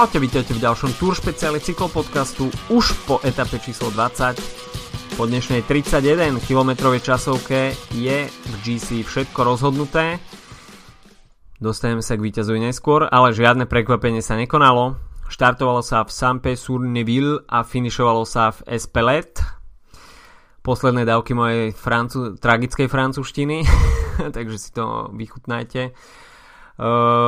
Čaute, vítajte v ďalšom Tour špeciáli cyklopodcastu už po etape číslo 20. Po dnešnej 31 km časovke je v GC všetko rozhodnuté. Dostaneme sa k víťazovi neskôr, ale žiadne prekvapenie sa nekonalo. Štartovalo sa v Sampe sur Neville a finišovalo sa v Espelet. Posledné dávky mojej francu- tragickej francúzštiny, takže si to vychutnajte.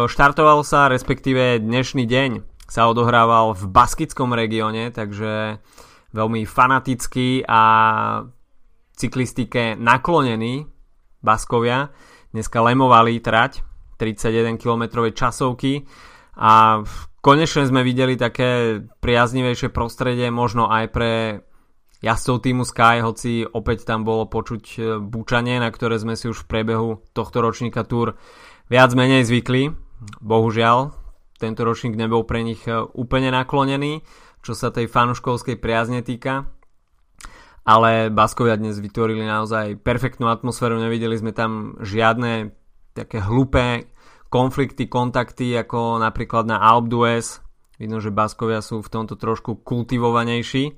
Štartoval sa, respektíve dnešný deň sa odohrával v baskickom regióne, takže veľmi fanatický a cyklistike naklonený Baskovia. Dneska lemovali trať 31 km časovky a konečne sme videli také priaznivejšie prostredie, možno aj pre jazdcov týmu Sky, hoci opäť tam bolo počuť e, búčanie, na ktoré sme si už v priebehu tohto ročníka Tour viac menej zvykli. Bohužiaľ, tento ročník nebol pre nich e, úplne naklonený, čo sa tej fanuškovskej priazne týka. Ale Baskovia dnes vytvorili naozaj perfektnú atmosféru, nevideli sme tam žiadne také hlupé konflikty, kontakty, ako napríklad na Alp d'Huez. Vidno, že Baskovia sú v tomto trošku kultivovanejší. E,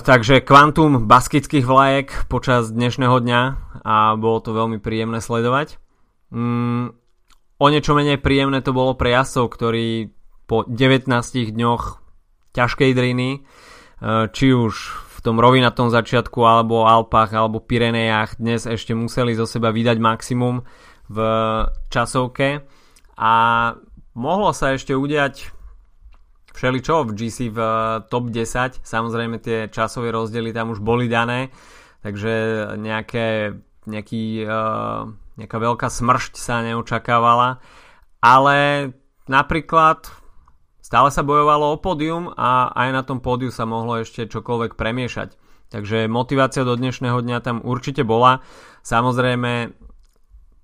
takže kvantum baskických vlajek počas dnešného dňa a bolo to veľmi príjemné sledovať. Mm, O niečo menej príjemné to bolo pre jasov, ktorí po 19 dňoch ťažkej driny, e, či už v tom rovinatom začiatku, alebo Alpách, alebo Pirenejach, dnes ešte museli zo seba vydať maximum v časovke. A mohlo sa ešte udiať všeličo v GC v top 10, samozrejme tie časové rozdiely tam už boli dané, takže nejaké, nejaký uh, nejaká veľká smršť sa neočakávala, ale napríklad stále sa bojovalo o pódium a aj na tom pódiu sa mohlo ešte čokoľvek premiešať. Takže motivácia do dnešného dňa tam určite bola. Samozrejme,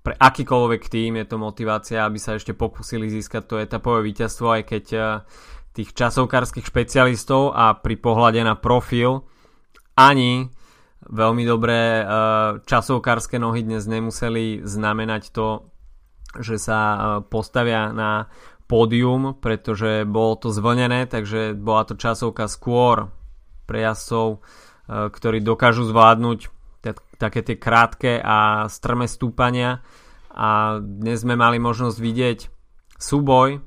pre akýkoľvek tým je to motivácia, aby sa ešte pokúsili získať to etapové víťazstvo, aj keď eh, tých časovkárskych špecialistov a pri pohľade na profil ani veľmi dobré eh, časovkárske nohy dnes nemuseli znamenať to, že sa eh, postavia na pódium, pretože bolo to zvlnené, takže bola to časovka skôr pre jazdcov, eh, ktorí dokážu zvládnuť také tie krátke a strme stúpania. A dnes sme mali možnosť vidieť súboj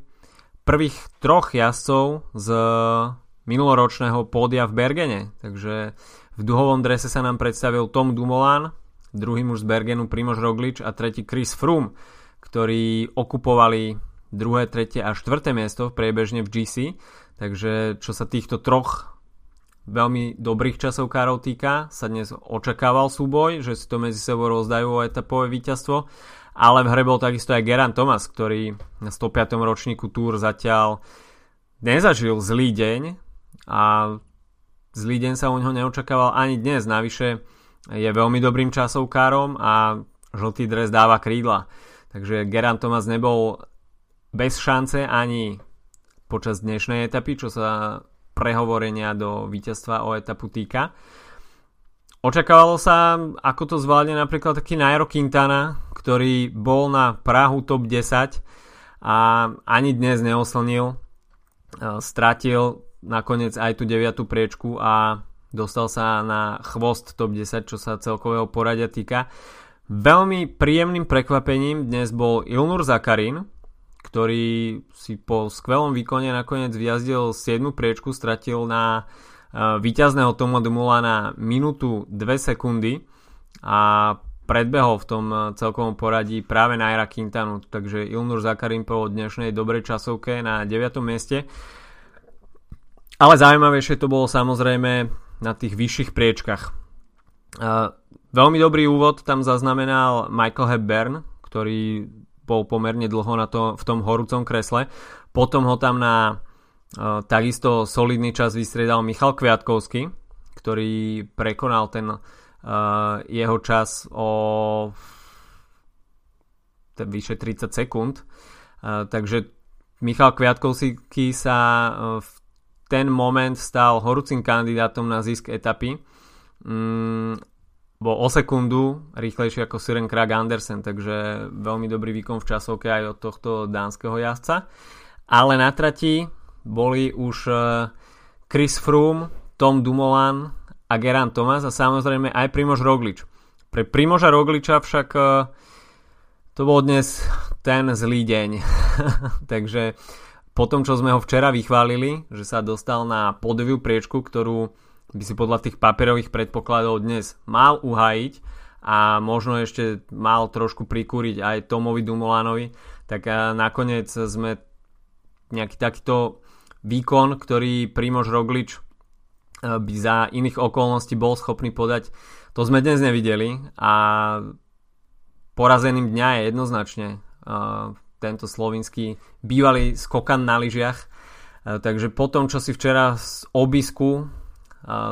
prvých troch jazdcov z minuloročného pódia v Bergene, takže v duhovom drese sa nám predstavil Tom Dumoulin, druhý muž z Bergenu Primož Roglič a tretí Chris Froome, ktorí okupovali druhé, tretie a štvrté miesto v priebežne v GC. Takže čo sa týchto troch veľmi dobrých časovkárov týka, sa dnes očakával súboj, že si to medzi sebou rozdajú o etapové víťazstvo, ale v hre bol takisto aj Geran Thomas, ktorý na 105. ročníku Tour zatiaľ nezažil zlý deň a Zlý deň sa u neho neočakával ani dnes, navyše je veľmi dobrým časovkárom a žltý dres dáva krídla. Takže Geran Thomas nebol bez šance ani počas dnešnej etapy, čo sa prehovorenia do víťazstva o etapu týka. Očakávalo sa, ako to zvládne napríklad taký Nairo Quintana, ktorý bol na Prahu top 10 a ani dnes neoslnil. Stratil nakoniec aj tú 9. priečku a dostal sa na chvost top 10, čo sa celkového poradia týka. Veľmi príjemným prekvapením dnes bol Ilnur Zakarin, ktorý si po skvelom výkone nakoniec vyjazdil 7. priečku, stratil na uh, víťazného Toma Dumula na minútu 2 sekundy a predbehol v tom e, celkovom poradí práve Naira Quintanu, takže Ilnur Zakarin po dnešnej dobrej časovke na 9. mieste. Ale zaujímavejšie to bolo samozrejme na tých vyšších priečkach. Veľmi dobrý úvod tam zaznamenal Michael Hepburn, ktorý bol pomerne dlho na to, v tom horúcom kresle. Potom ho tam na takisto solidný čas vystriedal Michal Kviatkovský, ktorý prekonal ten jeho čas o vyše 30 sekúnd. Takže Michal Kviatkovský sa v ten moment stal horúcim kandidátom na zisk etapy. Mm, bol o sekundu rýchlejší ako Siren Krag Andersen, takže veľmi dobrý výkon v časovke aj od tohto dánskeho jazdca. ale na trati boli už e, Chris Froome, Tom Dumoulin a Geran Thomas a samozrejme aj Primož Roglič. Pre Primoža Rogliča však e, to bol dnes ten zlý deň. Takže po tom, čo sme ho včera vychválili, že sa dostal na podiviu priečku, ktorú by si podľa tých papierových predpokladov dnes mal uhajiť a možno ešte mal trošku prikúriť aj Tomovi Dumolanovi, tak nakoniec sme nejaký takýto výkon, ktorý Primož Roglič by za iných okolností bol schopný podať, to sme dnes nevideli a porazeným dňa je jednoznačne tento slovinský bývalý skokan na lyžiach. E, takže po tom, čo si včera z obisku e,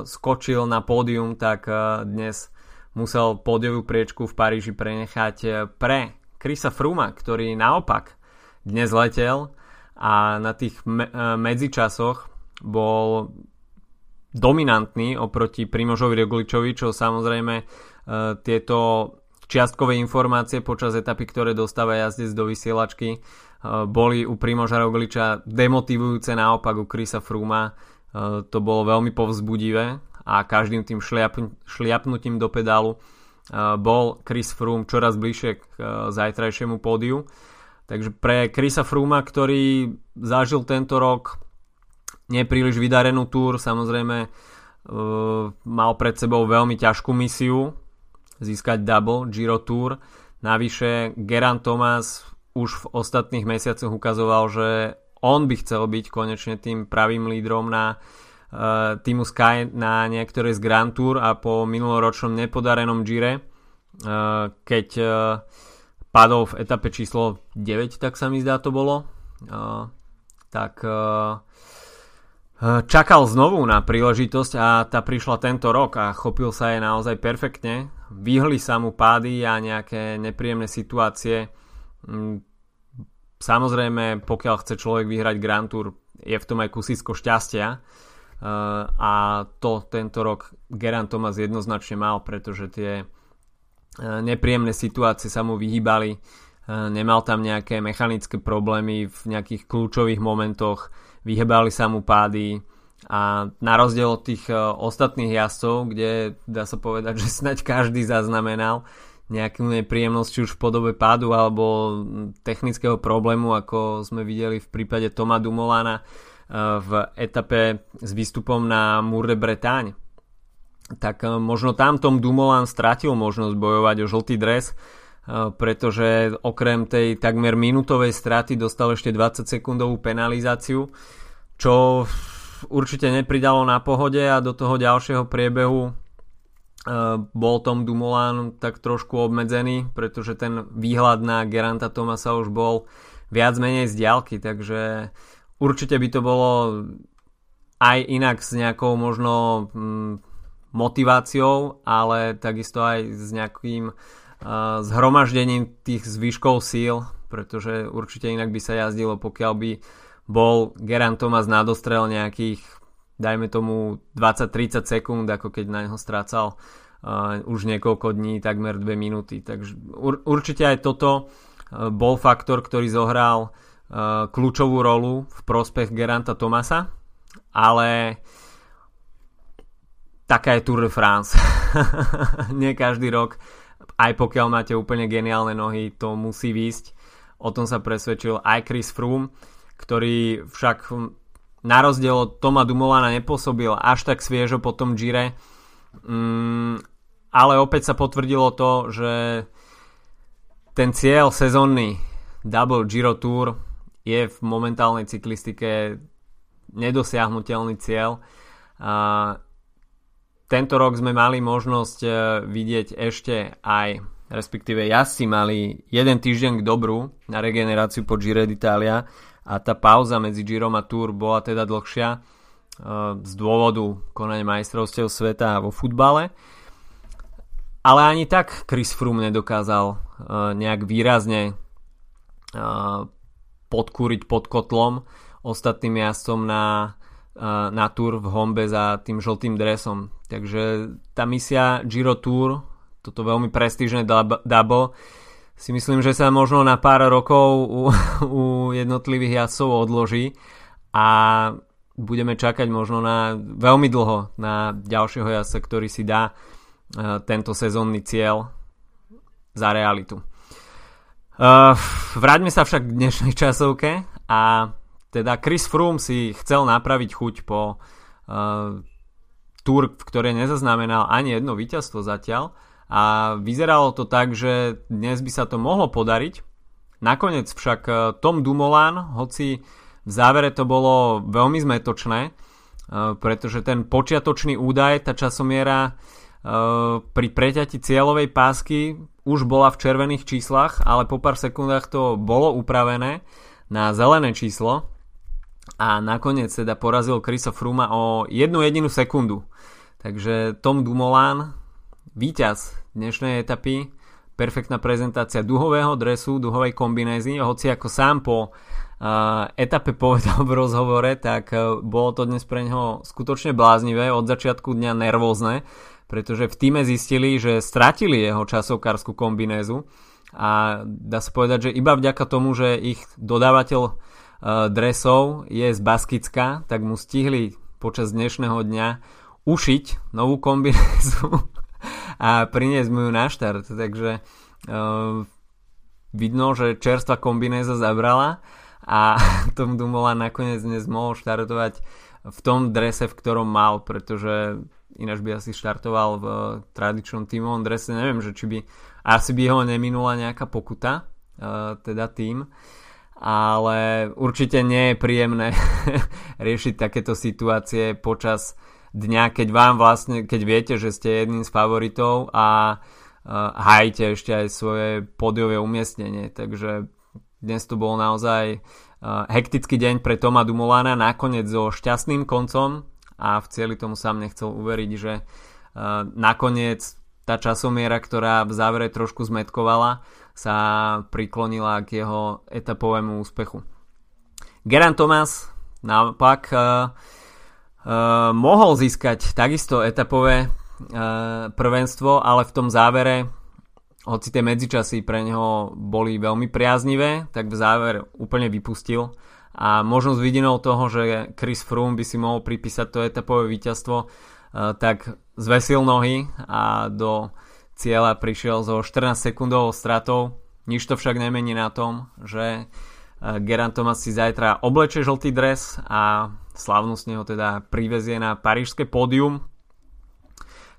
skočil na pódium, tak e, dnes musel pódiovú priečku v Paríži prenechať pre Krisa Fruma, ktorý naopak dnes letel a na tých me- medzičasoch bol dominantný oproti Primožovi Rogličovi, čo samozrejme tieto čiastkové informácie počas etapy, ktoré dostáva jazdec do vysielačky, e, boli u Primoža Rogliča demotivujúce naopak u Krisa Fruma. E, to bolo veľmi povzbudivé a každým tým šliap, šliapnutím do pedálu e, bol Chris Froome čoraz bližšie k zajtrajšiemu pódiu. Takže pre Krisa Frooma, ktorý zažil tento rok nepríliš vydarenú túr, samozrejme mal pred sebou veľmi ťažkú misiu, získať double Giro Tour. Navyše Geran Thomas už v ostatných mesiacoch ukazoval, že on by chcel byť konečne tým pravým lídrom na uh, týmu Sky na niektoré z Grand Tour a po minuloročnom nepodarenom Gire, uh, keď uh, padol v etape číslo 9, tak sa mi zdá to bolo, uh, tak uh, čakal znovu na príležitosť a tá prišla tento rok a chopil sa jej naozaj perfektne. Vyhli sa mu pády a nejaké nepríjemné situácie. Mm, samozrejme, pokiaľ chce človek vyhrať Grand Tour, je v tom aj kusisko šťastia a to tento rok Geran Thomas jednoznačne mal, pretože tie nepríjemné situácie sa mu vyhýbali, nemal tam nejaké mechanické problémy v nejakých kľúčových momentoch, vyhebali sa mu pády a na rozdiel od tých e, ostatných jazdcov, kde dá sa povedať, že snaď každý zaznamenal nejakú nepríjemnosť či už v podobe pádu alebo technického problému, ako sme videli v prípade Toma Dumolana e, v etape s výstupom na Mour de Bretagne. Tak e, možno tam Tom Dumoulin stratil možnosť bojovať o žltý dres, pretože okrem tej takmer minútovej straty dostal ešte 20 sekundovú penalizáciu, čo určite nepridalo na pohode a do toho ďalšieho priebehu bol Tom Dumoulin tak trošku obmedzený, pretože ten výhľad na Geranta Tomasa už bol viac menej z diálky, takže určite by to bolo aj inak s nejakou možno mm, motiváciou, ale takisto aj s nejakým zhromaždením tých zvyškov síl, pretože určite inak by sa jazdilo, pokiaľ by bol Geran Thomas nadostrel nejakých dajme tomu 20-30 sekúnd, ako keď na neho strácal uh, už niekoľko dní, takmer 2 minúty. Takže ur, určite aj toto uh, bol faktor, ktorý zohral uh, kľúčovú rolu v prospech Geranta Tomasa, ale taká je Tour de France. Nie každý rok aj pokiaľ máte úplne geniálne nohy, to musí výjsť. O tom sa presvedčil aj Chris Froome, ktorý však na rozdiel od Toma Dumolana nepôsobil až tak sviežo po tom Gire. Mm, ale opäť sa potvrdilo to, že ten cieľ sezónny Double Giro Tour je v momentálnej cyklistike nedosiahnutelný cieľ. A tento rok sme mali možnosť e, vidieť ešte aj respektíve jazdci mali jeden týždeň k dobru na regeneráciu po Giro d'Italia a tá pauza medzi Girom a Tour bola teda dlhšia e, z dôvodu konania majstrovstiev sveta vo futbale. Ale ani tak Chris Froome nedokázal e, nejak výrazne podkúriť pod kotlom ostatným jazdcom na na Tour v Hombe za tým žltým dresom. Takže tá misia Giro Tour, toto veľmi prestížne dabo, si myslím, že sa možno na pár rokov u, u jednotlivých jazdcov odloží a budeme čakať možno na veľmi dlho na ďalšieho jazdca, ktorý si dá uh, tento sezónny cieľ za realitu. Uh, vráťme sa však k dnešnej časovke a teda Chris Froome si chcel napraviť chuť po uh, túr, v ktorej nezaznamenal ani jedno víťazstvo zatiaľ a vyzeralo to tak, že dnes by sa to mohlo podariť. Nakoniec však uh, Tom Dumoulin, hoci v závere to bolo veľmi zmetočné, uh, pretože ten počiatočný údaj, tá časomiera pri preťati cieľovej pásky už bola v červených číslach, ale po pár sekundách to bolo upravené na zelené číslo a nakoniec teda porazil Chrisa Fruma o jednu jedinú sekundu. Takže Tom Dumoulin, víťaz dnešnej etapy, perfektná prezentácia duhového dresu, duhovej kombinézy, hoci ako sám po uh, etape povedal v rozhovore, tak uh, bolo to dnes pre neho skutočne bláznivé, od začiatku dňa nervózne, pretože v týme zistili, že stratili jeho časovkárskú kombinézu. A dá sa povedať, že iba vďaka tomu, že ich dodávateľ Eh, dresov je z Baskicka, tak mu stihli počas dnešného dňa ušiť novú kombinézu a priniesť mu ju na štart. Takže uh, vidno, že čerstvá kombinéza zabrala a Tom Dumola nakoniec dnes mohol štartovať v tom drese, v ktorom mal, pretože ináč by asi štartoval v tradičnom tímovom drese. Neviem, že či by asi by ho neminula nejaká pokuta, uh, teda tým. Uh, ale určite nie je príjemné riešiť takéto situácie počas dňa, keď vám vlastne, keď viete, že ste jedným z favoritov a uh, hájite ešte aj svoje podiové umiestnenie. Takže dnes to bol naozaj uh, hektický deň pre Toma Dumolana, nakoniec so šťastným koncom a v cieli tomu sám nechcel uveriť, že uh, nakoniec tá časomiera, ktorá v závere trošku zmetkovala, sa priklonila k jeho etapovému úspechu. Geran Thomas naopak uh, mohol získať takisto etapové uh, prvenstvo, ale v tom závere hoci tie medzičasy pre neho boli veľmi priaznivé, tak v záver úplne vypustil a možno s vidinou toho, že Chris Froome by si mohol pripísať to etapové víťazstvo, tak zvesil nohy a do cieľa prišiel so 14 sekundovou stratou. Nič to však nemení na tom, že Geran si zajtra obleče žltý dres a slavnostne ho teda privezie na parížske pódium.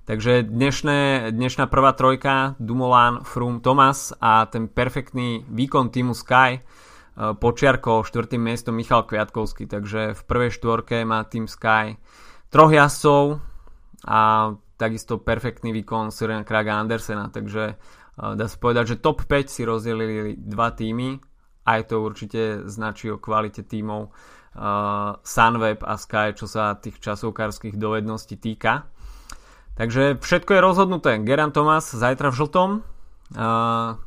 Takže dnešné, dnešná prvá trojka Dumoulin, Froome, Thomas a ten perfektný výkon týmu Sky e, počiarkol štvrtým miestom Michal Kviatkovský, takže v prvej štvorke má tým Sky troch jazdcov a takisto perfektný výkon Sirena Kraga Andersena, takže uh, dá sa povedať, že top 5 si rozdelili dva týmy, aj to určite značí o kvalite tímov uh, Sunweb a Sky, čo sa tých časovkárskych dovedností týka. Takže všetko je rozhodnuté. Geran Thomas zajtra v žltom. Uh,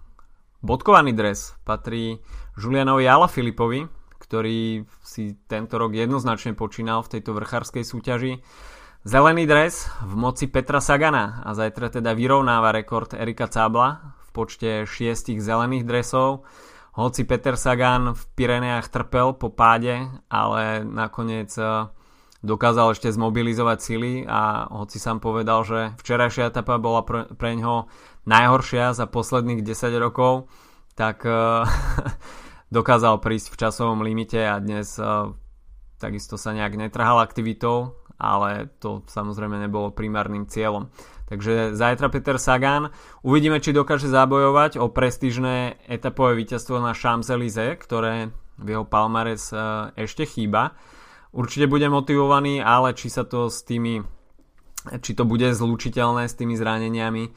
bodkovaný dres patrí Julianovi Filipovi, ktorý si tento rok jednoznačne počínal v tejto vrchárskej súťaži. Zelený dres v moci Petra Sagana a zajtra teda vyrovnáva rekord Erika Cábla v počte šiestich zelených dresov. Hoci Peter Sagan v Pireneách trpel po páde, ale nakoniec eh, dokázal ešte zmobilizovať sily a hoci sám povedal, že včerajšia etapa bola pre, pre najhoršia za posledných 10 rokov, tak uh, dokázal prísť v časovom limite a dnes uh, takisto sa nejak netrhal aktivitou ale to samozrejme nebolo primárnym cieľom. Takže zajtra Peter Sagan. Uvidíme, či dokáže zabojovať o prestížne etapové víťazstvo na Champs-Élysées, ktoré v jeho palmares e, ešte chýba. Určite bude motivovaný, ale či sa to s tými či to bude zlučiteľné s tými zraneniami, e,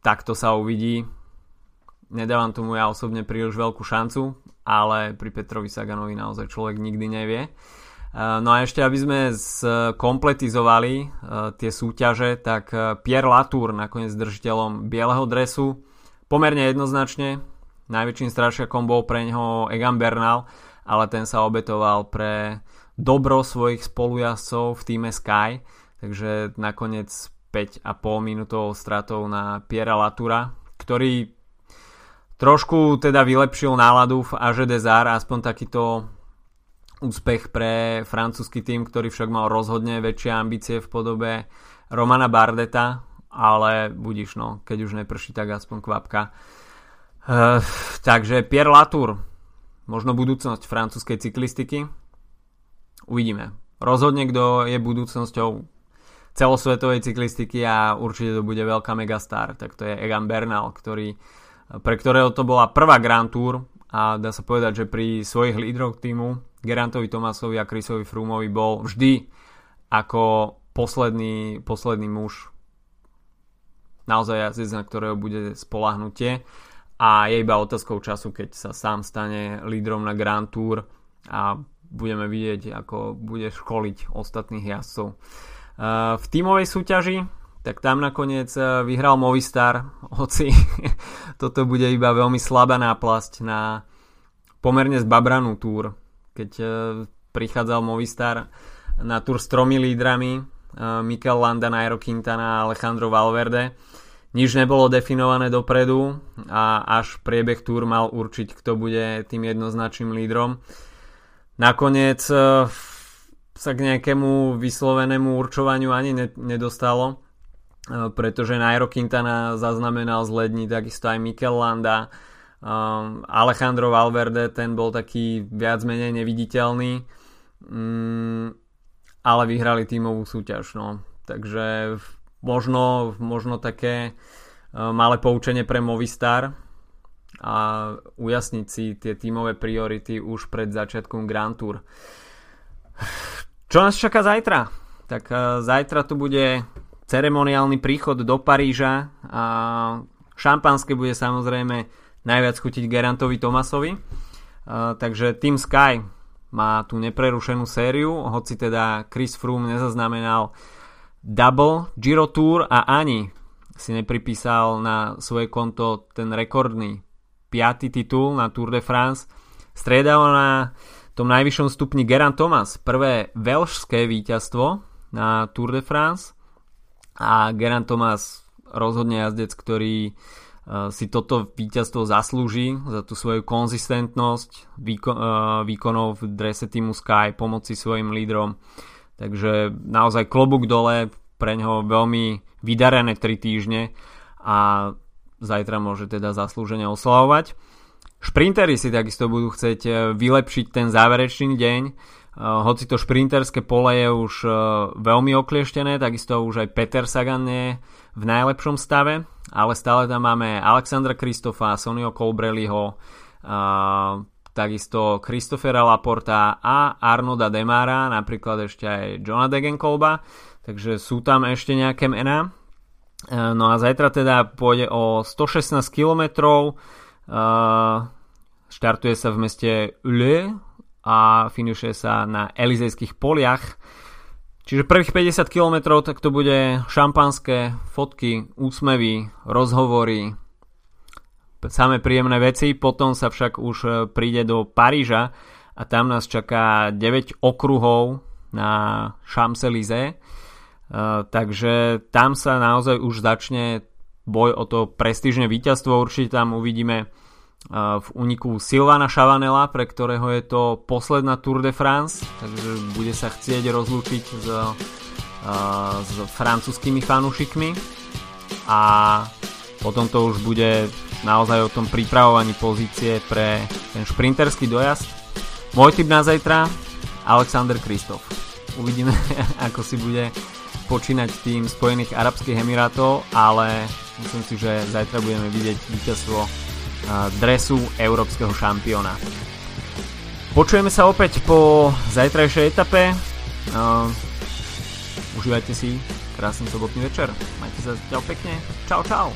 tak to sa uvidí. Nedávam tomu ja osobne príliš veľkú šancu, ale pri Petrovi Saganovi naozaj človek nikdy nevie. Eh, no a ešte, aby sme skompletizovali eh, tie súťaže, tak eh, Pierre Latour, nakoniec držiteľom bieleho dresu, pomerne jednoznačne. Najväčším strašiakom bol pre neho Egan Bernal, ale ten sa obetoval pre dobro svojich spolujazdcov v týme Sky, takže nakoniec 5,5 minútovou stratou na Piera Latura, ktorý trošku teda vylepšil náladu v Aže Desar, aspoň takýto úspech pre francúzsky tým, ktorý však mal rozhodne väčšie ambície v podobe Romana Bardeta, ale budíš no, keď už neprší, tak aspoň kvapka. Uh, takže Pierre Latour, možno budúcnosť francúzskej cyklistiky. Uvidíme. Rozhodne, kto je budúcnosťou celosvetovej cyklistiky a určite to bude veľká megastar, tak to je Egan Bernal, ktorý, pre ktorého to bola prvá Grand Tour a dá sa povedať, že pri svojich lídroch týmu Gerantovi Tomasovi a Chrisovi Frumovi bol vždy ako posledný, posledný muž. Naozaj jazdec, na ktorého bude spolahnutie. A je iba otázkou času, keď sa sám stane lídrom na Grand Tour a budeme vidieť, ako bude školiť ostatných jazdcov. V tímovej súťaži tak tam nakoniec e, vyhral Movistar, hoci toto bude iba veľmi slabá náplasť na pomerne zbabranú túr, keď e, prichádzal Movistar na túr s tromi lídrami, e, Mikel Landa, Nairo Quintana a Alejandro Valverde nič nebolo definované dopredu a až priebeh túr mal určiť, kto bude tým jednoznačným lídrom. Nakoniec e, sa k nejakému vyslovenému určovaniu ani nedostalo, pretože Nairo Quintana zaznamenal z takisto aj Mikel Landa, um, Alejandro Valverde, ten bol taký viac menej neviditeľný, um, ale vyhrali tímovú súťaž. No. Takže možno, možno také e, malé poučenie pre Movistar a ujasniť si tie tímové priority už pred začiatkom Grand Tour. Čo nás čaká zajtra? Tak e, zajtra tu bude ceremoniálny príchod do Paríža a šampanské bude samozrejme najviac chutiť Gerantovi Tomasovi. E, takže Team Sky má tú neprerušenú sériu, hoci teda Chris Froome nezaznamenal double Giro Tour a ani si nepripísal na svoje konto ten rekordný piatý titul na Tour de France. Striedal na tom najvyššom stupni Geran Thomas prvé veľšské víťazstvo na Tour de France a Geran Thomas rozhodne jazdec, ktorý e, si toto víťazstvo zaslúži za tú svoju konzistentnosť e, výkonov v drese týmu Sky, pomoci svojim lídrom Takže naozaj klobúk dole, pre ňoho veľmi vydarené 3 týždne a zajtra môže teda zaslúžene oslavovať. Šprintery si takisto budú chcieť e, vylepšiť ten záverečný deň, e, hoci to šprinterské pole je už e, veľmi oklieštené, takisto už aj Peter Sagan je v najlepšom stave, ale stále tam máme Alexandra Kristofa, Sonio Colbrelliho, takisto Christophera Laporta a Arnoda Demara, napríklad ešte aj Johna Degenkolba, takže sú tam ešte nejaké mená. No a zajtra teda pôjde o 116 km, e, štartuje sa v meste Le a finišuje sa na Elizejských poliach. Čiže prvých 50 km tak to bude šampanské, fotky, úsmevy, rozhovory, samé príjemné veci, potom sa však už e, príde do Paríža a tam nás čaká 9 okruhov na Champs-Élysées, e, takže tam sa naozaj už začne boj o to prestížne víťazstvo, určite tam uvidíme v úniku Silvana Chavanela, pre ktorého je to posledná Tour de France, takže bude sa chcieť rozlúčiť s, s francúzskými fanúšikmi a potom to už bude naozaj o tom pripravovaní pozície pre ten šprinterský dojazd. Môj tip na zajtra, Alexander Kristof. Uvidíme, ako si bude počínať tým Spojených Arabských Emirátov, ale myslím si, že zajtra budeme vidieť víťazstvo dresu európskeho šampióna. Počujeme sa opäť po zajtrajšej etape. užívajte si krásny sobotný večer. Majte sa ďal pekne. Čau, čau.